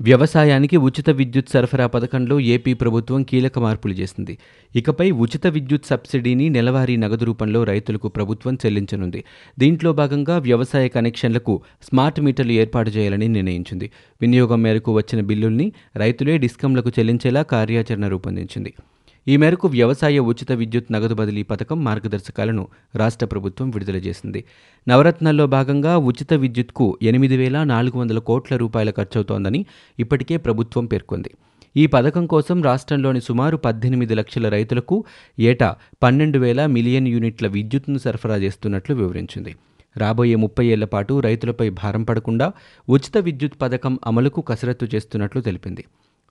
వ్యవసాయానికి ఉచిత విద్యుత్ సరఫరా పథకంలో ఏపీ ప్రభుత్వం కీలక మార్పులు చేసింది. ఇకపై ఉచిత విద్యుత్ సబ్సిడీని నెలవారీ నగదు రూపంలో రైతులకు ప్రభుత్వం చెల్లించనుంది. దీంట్లో భాగంగా వ్యవసాయ కనెక్షన్లకు స్మార్ట్ మీటర్లు ఏర్పాటు చేయాలని నిర్ణయించింది. వినియోగం మేరకు వచ్చిన బిల్లుల్ని రైతులే డిస్కంలకు చెల్లించేలా కార్యాచరణ రూపొందించింది. ఈ మేరకు వ్యవసాయ ఉచిత విద్యుత్ నగదు బదిలీ పథకం మార్గదర్శకాలను రాష్ట్ర ప్రభుత్వం విడుదల చేసింది. నవరత్నాల్లో భాగంగా ఉచిత విద్యుత్కు ఎనిమిది వేల నాలుగు వందల కోట్ల రూపాయల ఖర్చవుతోందని ఇప్పటికే ప్రభుత్వం పేర్కొంది. ఈ పథకం కోసం రాష్ట్రంలోని సుమారు పద్దెనిమిది లక్షల రైతులకు ఏటా పన్నెండు వేల మిలియన్ యూనిట్ల విద్యుత్ను సరఫరా చేస్తున్నట్లు వివరించింది. రాబోయే ముప్పై ఏళ్ళ పాటు రైతులపై భారం పడకుండా ఉచిత విద్యుత్ పథకం అమలుకు కసరత్తు చేస్తున్నట్లు తెలిపింది.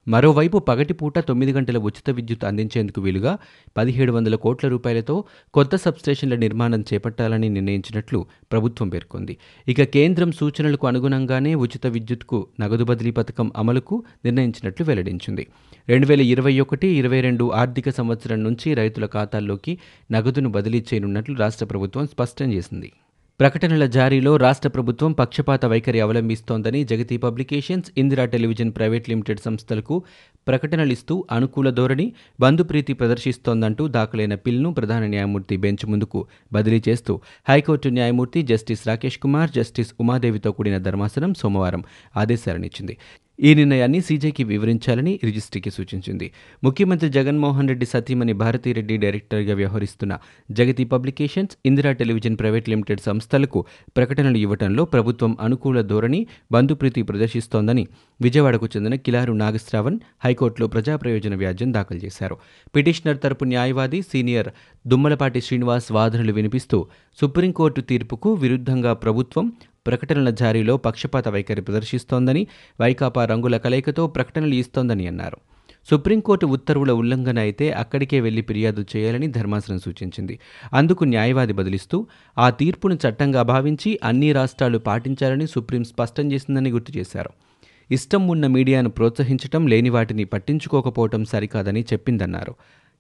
మరోవైపు పగటిపూట తొమ్మిది గంటల ఉచిత విద్యుత్ అందించేందుకు వీలుగా పదిహేడు వందల కోట్ల రూపాయలతో కొత్త సబ్స్టేషన్ల నిర్మాణం చేపట్టాలని నిర్ణయించినట్లు ప్రభుత్వం పేర్కొంది. ఇక కేంద్రం సూచనలకు అనుగుణంగానే ఉచిత విద్యుత్కు నగదు బదిలీ పథకం అమలుకు నిర్ణయించినట్లు వెల్లడించింది. రెండు వేల ఇరవై ఒకటి ఇరవై రెండు ఆర్థిక సంవత్సరం నుంచి రైతుల ఖాతాల్లోకి నగదును బదిలీ చేయనున్నట్లు రాష్ట్ర ప్రభుత్వం స్పష్టం చేసింది. ప్రకటనల జారీలో రాష్ట్ర ప్రభుత్వం పక్షపాత వైఖరి అవలంబిస్తోందని Jagati publications Indira television private limited సంస్థలకు ప్రకటనలిస్తూ అనుకూల ధోరణి బంధుప్రీతి ప్రదర్శిస్తోందంటూ దాఖలైన పిల్ను ప్రధాన న్యాయమూర్తి బెంచ్ ముందుకు బదిలీ చేస్తూ హైకోర్టు న్యాయమూర్తి జస్టిస్ రాకేష్ కుమార్ జస్టిస్ ఉమాదేవితో కూడిన ధర్మాసనం సోమవారం ఆదేశాలనిచ్చింది. ఈ నిర్ణయాన్ని సీజేకి వివరించాలని రిజిస్ట్రీకి సూచించింది. ముఖ్యమంత్రి జగన్మోహన్ రెడ్డి సతీమణి భారతీరెడ్డి డైరెక్టర్గా వ్యవహరిస్తున్న Jagati publications Indira television private limited సంస్థలకు ప్రకటనలు ఇవ్వడంలో ప్రభుత్వం అనుకూల ధోరణి బంధుప్రీతి ప్రదర్శిస్తోందని విజయవాడకు చెందిన కిలారు నాగశ్రావణ్ హైకోర్టులో ప్రజా ప్రయోజన వ్యాజ్యం దాఖలు చేశారు. పిటిషనర్ తరపు న్యాయవాది సీనియర్ దుమ్మలపాటి శ్రీనివాస్ వాదనలు వినిపిస్తూ సుప్రీంకోర్టు తీర్పుకు విరుద్ధంగా ప్రభుత్వం ప్రకటనల జారీలో పక్షపాత వైఖరి ప్రదర్శిస్తోందని వైకాపా రంగుల కలయికతో ప్రకటనలు ఇస్తోందని అన్నారు. సుప్రీంకోర్టు ఉత్తర్వుల ఉల్లంఘన అయితే అక్కడికే వెళ్ళి ఫిర్యాదు చేయాలని ధర్మాసనం సూచించింది. అందుకు న్యాయవాది బదిలిస్తూ ఆ తీర్పును చట్టంగా భావించి అన్ని రాష్ట్రాలు పాటించాలని సుప్రీం స్పష్టం చేసిందని గుర్తు చేశారు. ఇష్టం ఉన్న మీడియాను ప్రోత్సహించటం లేని వాటిని పట్టించుకోకపోవటం సరికాదని చెప్పిందన్నారు.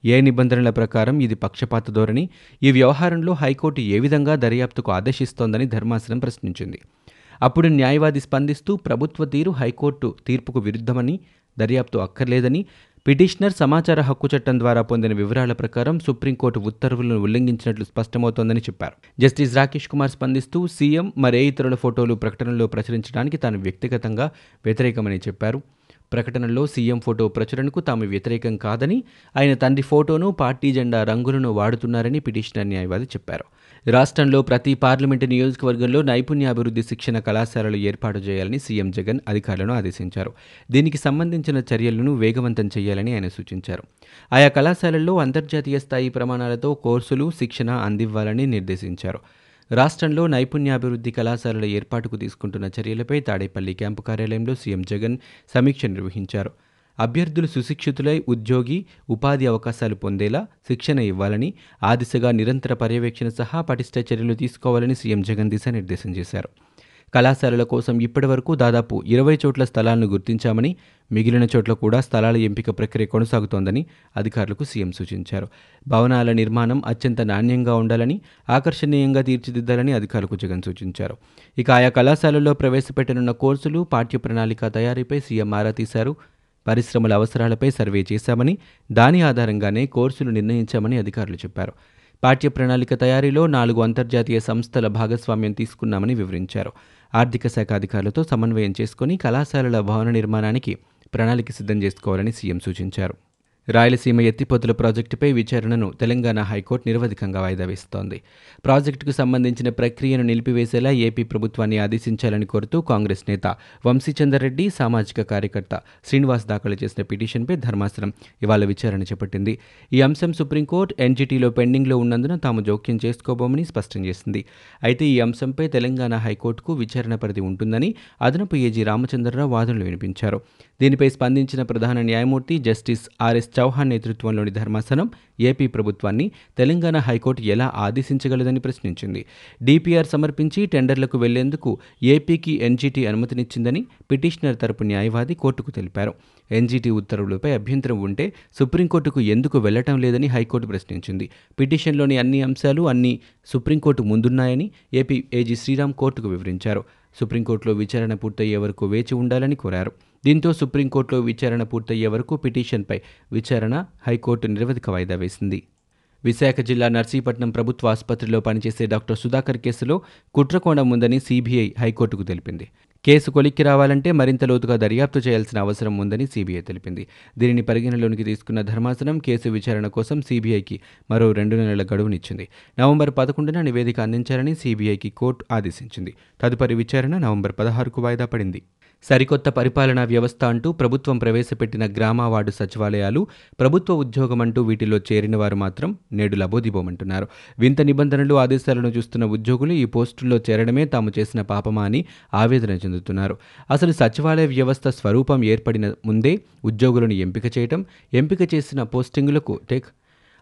ఏ నిబంధనల ప్రకారం ఇది పక్షపాత ధోరణి? ఈ వ్యవహారంలో హైకోర్టు ఏ విధంగా దర్యాప్తుకు ఆదేశిస్తోందని ధర్మాసనం ప్రశ్నించింది. అప్పుడు న్యాయవాది స్పందిస్తూ ప్రభుత్వ తీరు హైకోర్టు తీర్పుకు విరుద్ధమని దర్యాప్తు అక్కర్లేదని పిటిషనర్ సమాచార హక్కు చట్టం ద్వారా పొందిన వివరాల ప్రకారం సుప్రీంకోర్టు ఉత్తర్వులను ఉల్లంఘించినట్లు స్పష్టమవుతోందని చెప్పారు. జస్టిస్ రాకేష్ కుమార్ స్పందిస్తూ సీఎం మరే ఇతరుల ఫోటోలు ప్రకటనలో ప్రచురించడానికి తాను వ్యక్తిగతంగా వ్యతిరేకమని చెప్పారు. ప్రకటనలో సీఎం ఫోటో ప్రచురణకు తాము వ్యతిరేకం కాదని ఆయన తండ్రి ఫోటోను పార్టీ జెండా రంగులను వాడుతున్నారని పిటిషనర్ న్యాయవాది చెప్పారు. రాష్ట్రంలో ప్రతి పార్లమెంటు నియోజకవర్గంలో నైపుణ్యాభివృద్ధి శిక్షణ కళాశాలలు ఏర్పాటు చేయాలని సీఎం జగన్ అధికారులను ఆదేశించారు. దీనికి సంబంధించిన చర్యలను వేగవంతం చేయాలని ఆయన సూచించారు. ఆయా కళాశాలల్లో అంతర్జాతీయ స్థాయి ప్రమాణాలతో కోర్సులు శిక్షణ అందివ్వాలని నిర్దేశించారు. రాష్ట్రంలో నైపుణ్యాభివృద్ధి కళాశాలల ఏర్పాటుకు తీసుకుంటున్న చర్యలపై తాడేపల్లి క్యాంపు కార్యాలయంలో సీఎం జగన్ సమీక్ష నిర్వహించారు. అభ్యర్థులు సుశిక్షితులై ఉద్యోగి ఉపాధి అవకాశాలు పొందేలా శిక్షణ ఇవ్వాలని ఆ దిశగా నిరంతర పర్యవేక్షణ సహా పటిష్ట చర్యలు తీసుకోవాలని సీఎం జగన్ దిశానిర్దేశం చేశారు. కళాశాలల కోసం ఇప్పటివరకు దాదాపు ఇరవై చోట్ల స్థలాలను గుర్తించామని మిగిలిన చోట్ల కూడా స్థలాల ఎంపిక ప్రక్రియ కొనసాగుతోందని అధికారులకు సీఎం సూచించారు. భవనాల నిర్మాణం అత్యంత నాణ్యంగా ఉండాలని ఆకర్షణీయంగా తీర్చిదిద్దాలని అధికారులకు జగన్ సూచించారు. ఇక ఆయా కళాశాలల్లో ప్రవేశపెట్టనున్న కోర్సులు పాఠ్య ప్రణాళిక తయారీపై సీఎం ఆరా తీశారు. పరిశ్రమల అవసరాలపై సర్వే చేశామని దాని ఆధారంగానే కోర్సులు నిర్ణయించామని అధికారులు చెప్పారు. పాఠ్య ప్రణాళిక తయారీలో నాలుగు అంతర్జాతీయ సంస్థల భాగస్వామ్యం తీసుకున్నామని వివరించారు. ఆర్థిక శాఖ అధికారులతో సమన్వయం చేసుకుని కళాశాలల భవన నిర్మాణానికి ప్రణాళిక సిద్ధం చేసుకోవాలని సీఎం సూచించారు. రాయలసీమ ఎత్తిపోతుల ప్రాజెక్టుపై విచారణను తెలంగాణ హైకోర్టు నిరవధికంగా వాయిదా వేస్తోంది. ప్రాజెక్టుకు సంబంధించిన ప్రక్రియను నిలిపివేసేలా ఏపీ ప్రభుత్వాన్ని ఆదేశించాలని కోరుతూ కాంగ్రెస్ నేత వంశీచందర్రెడ్డి సామాజిక కార్యకర్త శ్రీనివాస్ దాఖలు చేసిన పిటిషన్పై ధర్మాసనం ఇవాళ విచారణ చేపట్టింది. ఈ అంశం సుప్రీంకోర్టు ఎన్జిటీలో పెండింగ్లో ఉన్నందున తాము జోక్యం చేసుకోబోమని స్పష్టం చేసింది. అయితే ఈ అంశంపై తెలంగాణ హైకోర్టుకు విచారణ పరిధి ఉంటుందని అదనపు ఏజీ రామచంద్రరావు వాదనలు వినిపించారు. దీనిపై స్పందించిన ప్రధాన న్యాయమూర్తి జస్టిస్ ఆర్ఎస్ చౌహాన్ నేతృత్వంలోని ధర్మాసనం ఏపీ ప్రభుత్వాన్ని తెలంగాణ హైకోర్టు ఎలా ఆదేశించగలదని ప్రశ్నించింది. డిపిఆర్ సమర్పించి టెండర్లకు వెళ్ళేందుకు ఏపీకి ఎన్జీటీ అనుమతినిచ్చిందని పిటిషనర్ తరపు న్యాయవాది కోర్టుకు తెలిపారు. ఎన్జీటీ ఉత్తర్వులపై అభ్యంతరం ఉంటే సుప్రీంకోర్టుకు ఎందుకు వెళ్ళటం లేదని హైకోర్టు ప్రశ్నించింది. పిటిషన్లోని అన్ని అంశాలు అన్ని సుప్రీంకోర్టు ముందున్నాయని ఏపీ ఏజీ శ్రీరామ్ కోర్టుకు వివరించారు. సుప్రీంకోర్టులో విచారణ పూర్తయ్యే వరకు వేచి ఉండాలని కోరారు. దీంతో సుప్రీంకోర్టులో విచారణ పూర్తయ్యే వరకు పిటిషన్పై విచారణ హైకోర్టు నిరవధిక వాయిదా వేసింది. విశాఖ జిల్లా నర్సీపట్నం ప్రభుత్వ ఆసుపత్రిలో పనిచేసే డాక్టర్ సుధాకర్ కేసులో కుట్రకోణం ఉందని సీబీఐ హైకోర్టుకు తెలిపింది. కేసు కొలిక్కి రావాలంటే మరింత లోతుగా దర్యాప్తు చేయాల్సిన అవసరం ఉందని సీబీఐ తెలిపింది. దీనిని పరిగణలోనికి తీసుకున్న ధర్మాసనం కేసు విచారణ కోసం సీబీఐకి మరో రెండు నెలల గడువునిచ్చింది. నవంబర్ పదకొండున నివేదిక అందించాలని సీబీఐకి కోర్టు ఆదేశించింది. తదుపరి విచారణ నవంబర్ పదహారుకు వాయిదా పడింది. సరికొత్త పరిపాలనా వ్యవస్థ అంటూ ప్రభుత్వం ప్రవేశపెట్టిన గ్రామ వార్డు సచివాలయాలు ప్రభుత్వ ఉద్యోగం అంటూ వీటిలో చేరిన వారు మాత్రం నేడు లబోదిబోమంటున్నారు. వింత నిబంధనలు ఆదేశాలను చూస్తున్న ఉద్యోగులు ఈ పోస్టుల్లో చేరడమే తాము చేసిన పాపమా అని ఆవేదన చెందుతున్నారు. అసలు సచివాలయ వ్యవస్థ స్వరూపం ఏర్పడిన ముందే ఉద్యోగులను ఎంపిక చేయటం ఎంపిక చేసిన పోస్టింగులకు టేక్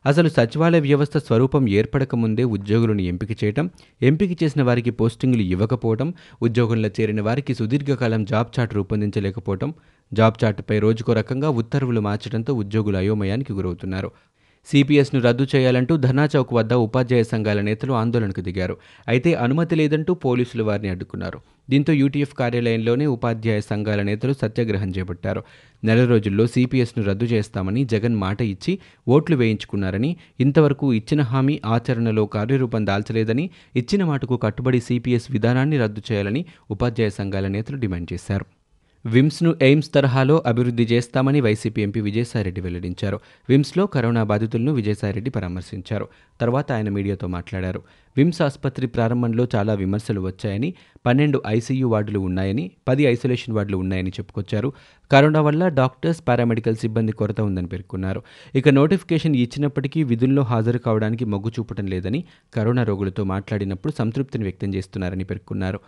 అసలు సచివాలయ వ్యవస్థ స్వరూపం ఏర్పడక ముందే ఉద్యోగులను ఎంపిక చేయటం ఎంపిక చేసిన వారికి పోస్టింగులు ఇవ్వకపోవడం ఉద్యోగంలో చేరిన వారికి సుదీర్ఘకాలం జాబ్ చాట్ రూపొందించలేకపోవటం జాబ్ చాట్పై రోజుకో రకంగా ఉత్తర్వులు మార్చడంతో ఉద్యోగులు అయోమయానికి గురవుతున్నారు. సిపిఎస్ను రద్దు చేయాలంటూ ధర్నా చౌక్ వద్ద ఉపాధ్యాయ సంఘాల నేతలు ఆందోళనకు దిగారు. అయితే అనుమతి లేదంటూ పోలీసులు వారిని అడ్డుకున్నారు. దీంతో యూటీఎఫ్ కార్యాలయంలోనే ఉపాధ్యాయ సంఘాల నేతలు సత్యాగ్రహం చేపట్టారు. నెల రోజుల్లో సిపిఎస్ను రద్దు చేస్తామని జగన్ మాట ఇచ్చి ఓట్లు వేయించుకున్నారని ఇంతవరకు ఇచ్చిన హామీ ఆచరణలో కార్యరూపం దాల్చలేదని ఇచ్చిన మాటకు కట్టుబడి సిపిఎస్ విధానాన్ని రద్దు చేయాలని ఉపాధ్యాయ సంఘాల నేతలు డిమాండ్ చేశారు. విమ్స్ను ఎయిమ్స్ తరహాలో అభివృద్ధి చేస్తామని వైసీపీ ఎంపీ విజయసాయిరెడ్డి వెల్లడించారు. విమ్స్లో కరోనా బాధితులను విజయసాయిరెడ్డి పరామర్శించారు. తర్వాత ఆయన మీడియాతో మాట్లాడారు. విమ్స్ ఆసుపత్రి ప్రారంభంలో చాలా విమర్శలు వచ్చాయని పన్నెండు ఐసీయూ వార్డులు ఉన్నాయని పది ఐసోలేషన్ వార్డులు ఉన్నాయని చెప్పుకొచ్చారు. కరోనా వల్ల డాక్టర్స్ పారామెడికల్ సిబ్బంది కొరత ఉందని పేర్కొన్నారు. ఇక నోటిఫికేషన్ ఇచ్చినప్పటికీ విధుల్లో హాజరు కావడానికి మొగ్గు చూపటం లేదని కరోనా రోగులతో మాట్లాడినప్పుడు సంతృప్తిని వ్యక్తం చేస్తున్నారని పేర్కొన్నారు.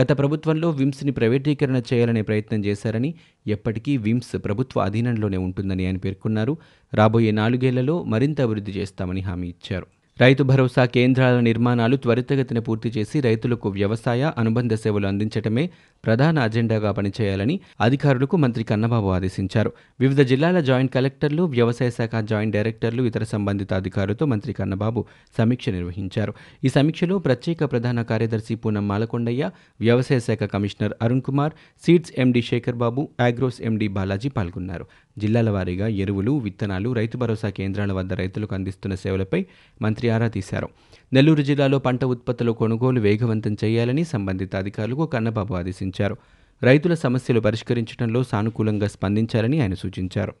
గత ప్రభుత్వంలో విమ్స్ని ప్రైవేటీకరణ చేయాలనే ప్రయత్నం చేశారని ఎప్పటికీ విమ్స్ ప్రభుత్వ అధీనంలోనే ఉంటుందని ఆయన పేర్కొన్నారు. రాబోయే నాలుగేళ్ళలో మరింత అభివృద్ధి చేస్తామని హామీ ఇచ్చారు. రైతు భరోసా కేంద్రాల నిర్మాణాలు త్వరితగతిన పూర్తి చేసి రైతులకు వ్యవసాయ అనుబంధ సేవలు అందించటమే ప్రధాన అజెండాగా పనిచేయాలని అధికారులకు మంత్రి కన్నబాబు ఆదేశించారు. వివిధ జిల్లాల జాయింట్ కలెక్టర్లు వ్యవసాయ శాఖ జాయింట్ డైరెక్టర్లు ఇతర సంబంధిత అధికారులతో మంత్రి కన్నబాబు సమీక్ష నిర్వహించారు. ఈ సమీక్షలో ప్రత్యేక ప్రధాన కార్యదర్శి పూనం మాలకొండయ్య వ్యవసాయ శాఖ commissioner Arun Kumar seeds MD Sekhar Babu agros MD Balaji పాల్గొన్నారు. జిల్లాల వారీగా ఎరువులు విత్తనాలు రైతు భరోసా కేంద్రాల వద్ద రైతులకు అందిస్తున్న సేవలపై మంత్రి ఆరా తీశారు. నెల్లూరు జిల్లాలో పంట ఉత్పత్తుల కొనుగోలు వేగవంతం చేయాలని సంబంధిత అధికారులకు కన్నబాబు ఆదేశించారు. రైతుల సమస్యలు పరిష్కరించడంలో సానుకూలంగా స్పందించాలని ఆయన సూచించారు.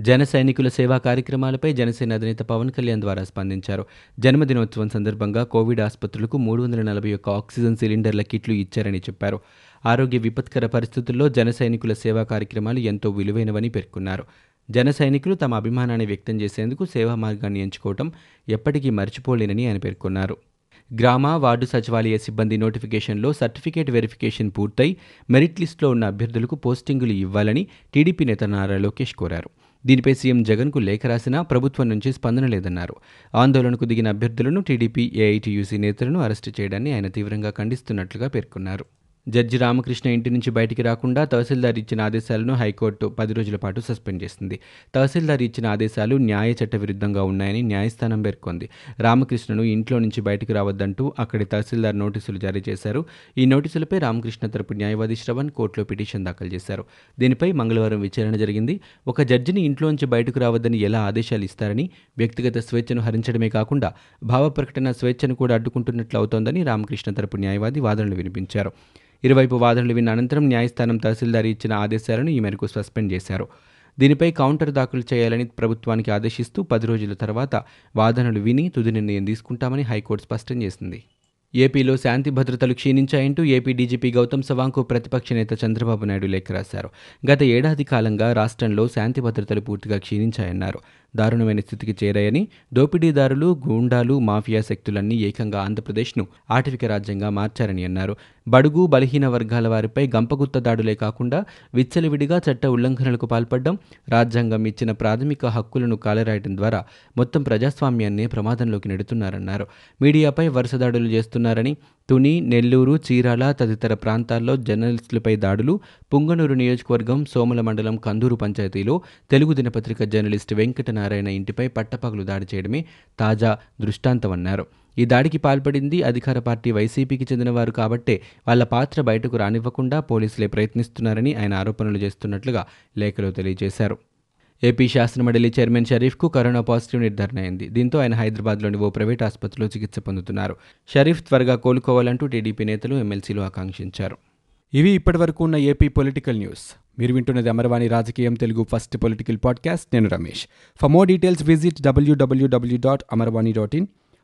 జన సైనికుల సేవా కార్యక్రమాలపై జనసేన అధినేత పవన్ కళ్యాణ్ ద్వారా స్పందించారు. జన్మదినోత్సవం సందర్భంగా కోవిడ్ ఆసుపత్రులకు మూడు వందల నలభై ఒక్క ఆక్సిజన్ సిలిండర్ల కిట్లు ఇచ్చారని చెప్పారు. ఆరోగ్య విపత్కర పరిస్థితుల్లో జన సైనికుల సేవా కార్యక్రమాలు ఎంతో విలువైనవని పేర్కొన్నారు. జన సైనికులు తమ అభిమానాన్ని వ్యక్తం చేసేందుకు సేవా మార్గాన్ని ఎంచుకోవటం ఎప్పటికీ మర్చిపోలేనని ఆయన పేర్కొన్నారు. గ్రామ వార్డు సచివాలయ సిబ్బంది నోటిఫికేషన్లో సర్టిఫికేట్ వెరిఫికేషన్ పూర్తయి మెరిట్ లిస్టులో ఉన్న అభ్యర్థులకు పోస్టింగులు ఇవ్వాలని టీడీపీ నేత నారా లోకేష్ కోరారు. దీనిపై సీఎం జగన్కు లేఖ రాసినా ప్రభుత్వం నుంచి స్పందన లేదన్నారు. ఆందోళనకు దిగిన అభ్యర్థులను టీడీపీ ఏఐటీయూసీ నేతలను అరెస్టు చేయడాన్ని ఆయన తీవ్రంగా ఖండిస్తున్నట్లుగా పేర్కొన్నారు. జడ్జి రామకృష్ణ ఇంటి నుంచి బయటికి రాకుండా తహసీల్దార్ ఇచ్చిన ఆదేశాలను హైకోర్టు పది రోజుల పాటు సస్పెండ్ చేసింది. తహసీల్దార్ ఇచ్చిన ఆదేశాలు న్యాయ చట్ట విరుద్ధంగా ఉన్నాయని న్యాయస్థానం పేర్కొంది. రామకృష్ణను ఇంట్లో నుంచి బయటికి రావద్దంటూ అక్కడి తహసీల్దార్ నోటీసులు జారీ చేశారు. ఈ నోటీసులపై రామకృష్ణ తరపు న్యాయవాది శ్రవణ్ కోర్టులో పిటిషన్ దాఖలు చేశారు. దీనిపై మంగళవారం విచారణ జరిగింది. ఒక జడ్జిని ఇంట్లోంచి బయటకు రావద్దని ఎలా ఆదేశాలు ఇస్తారని వ్యక్తిగత స్వేచ్ఛను హరించడమే కాకుండా భావ ప్రకటన స్వేచ్ఛను కూడా అడ్డుకుంటున్నట్లు అవుతోందని రామకృష్ణ తరపు న్యాయవాది వాదనలు వినిపించారు. ఇరువైపు వాదనలు విన్న అనంతరం న్యాయస్థానం తహసీల్దార్ ఇచ్చిన ఆదేశాలను ఈ మేరకు సస్పెండ్ చేశారు. దీనిపై కౌంటర్ దాఖలు చేయాలని ప్రభుత్వానికి ఆదేశిస్తూ పది రోజుల తర్వాత వాదనలు విని తుది నిర్ణయం తీసుకుంటామని హైకోర్టు స్పష్టం చేసింది. ఏపీలో శాంతి భద్రతలు క్షీణించాయంటూ ఏపీ డీజీపీ గౌతమ్ సవాంగ్కు ప్రతిపక్ష నేత చంద్రబాబు నాయుడు లేఖ రాశారు. గత ఏడాది కాలంగా రాష్ట్రంలో శాంతి భద్రతలు పూర్తిగా క్షీణించాయన్నారు. దారుణమైన స్థితికి చేరాయని దోపిడీదారులు గూండాలు మాఫియా శక్తులన్నీ ఏకంగా ఆంధ్రప్రదేశ్ను ఆటవిక రాజ్యంగా మార్చారని అన్నారు. బడుగు బలహీన వర్గాల వారిపై గంపగుత్త దాడులే కాకుండా విచ్చలవిడిగా చట్ట ఉల్లంఘనలకు పాల్పడడం రాజ్యాంగం ఇచ్చిన ప్రాథమిక హక్కులను కాలరాయడం ద్వారా మొత్తం ప్రజాస్వామ్యాన్ని ప్రమాదంలోకి నెడుతున్నారన్నారు. మీడియాపై వరుస దాడులు చేస్తున్నారని తుని నెల్లూరు చీరాల తదితర ప్రాంతాల్లో జర్నలిస్టులపై దాడులు పుంగనూరు నియోజకవర్గం సోమల మండలం కందూరు పంచాయతీలో తెలుగు దినపత్రిక జర్నలిస్టు వెంకటనారాయణ ఇంటిపై పట్టపగలు దాడి చేయడమే తాజా దృష్టాంతమన్నారు. ఈ దాడికి పాల్పడింది అధికార పార్టీ వైసీపీకి చెందినవారు కాబట్టే వాళ్ళ పాత్ర బయటకు రానివ్వకుండా పోలీసులే ప్రయత్నిస్తున్నారని ఆయన ఆరోపణలు చేస్తున్నట్లుగా లేఖలో తెలియజేశారు. ఏపీ శాసనమండలి చైర్మన్ షరీఫ్కు కరోనా పాజిటివ్ నిర్ధారణ అయింది. దీంతో ఆయన హైదరాబాద్లోని ఓ ప్రైవేట్ ఆసుపత్రిలో చికిత్స పొందుతున్నారు. షరీఫ్ త్వరగా కోలుకోవాలంటూ టీడీపీ నేతలు ఎమ్మెల్సీలు ఆకాంక్షించారు. ఇవి ఇప్పటివరకు ఉన్న ఏపీ పొలిటికల్ న్యూస్. మీరు వింటున్నది అమర్వాణి రాజకీయం తెలుగు ఫస్ట్ పొలిటికల్ పాడ్కాస్ట్. నేను Ramesh. For more details visit W W W dot Amarvani dot in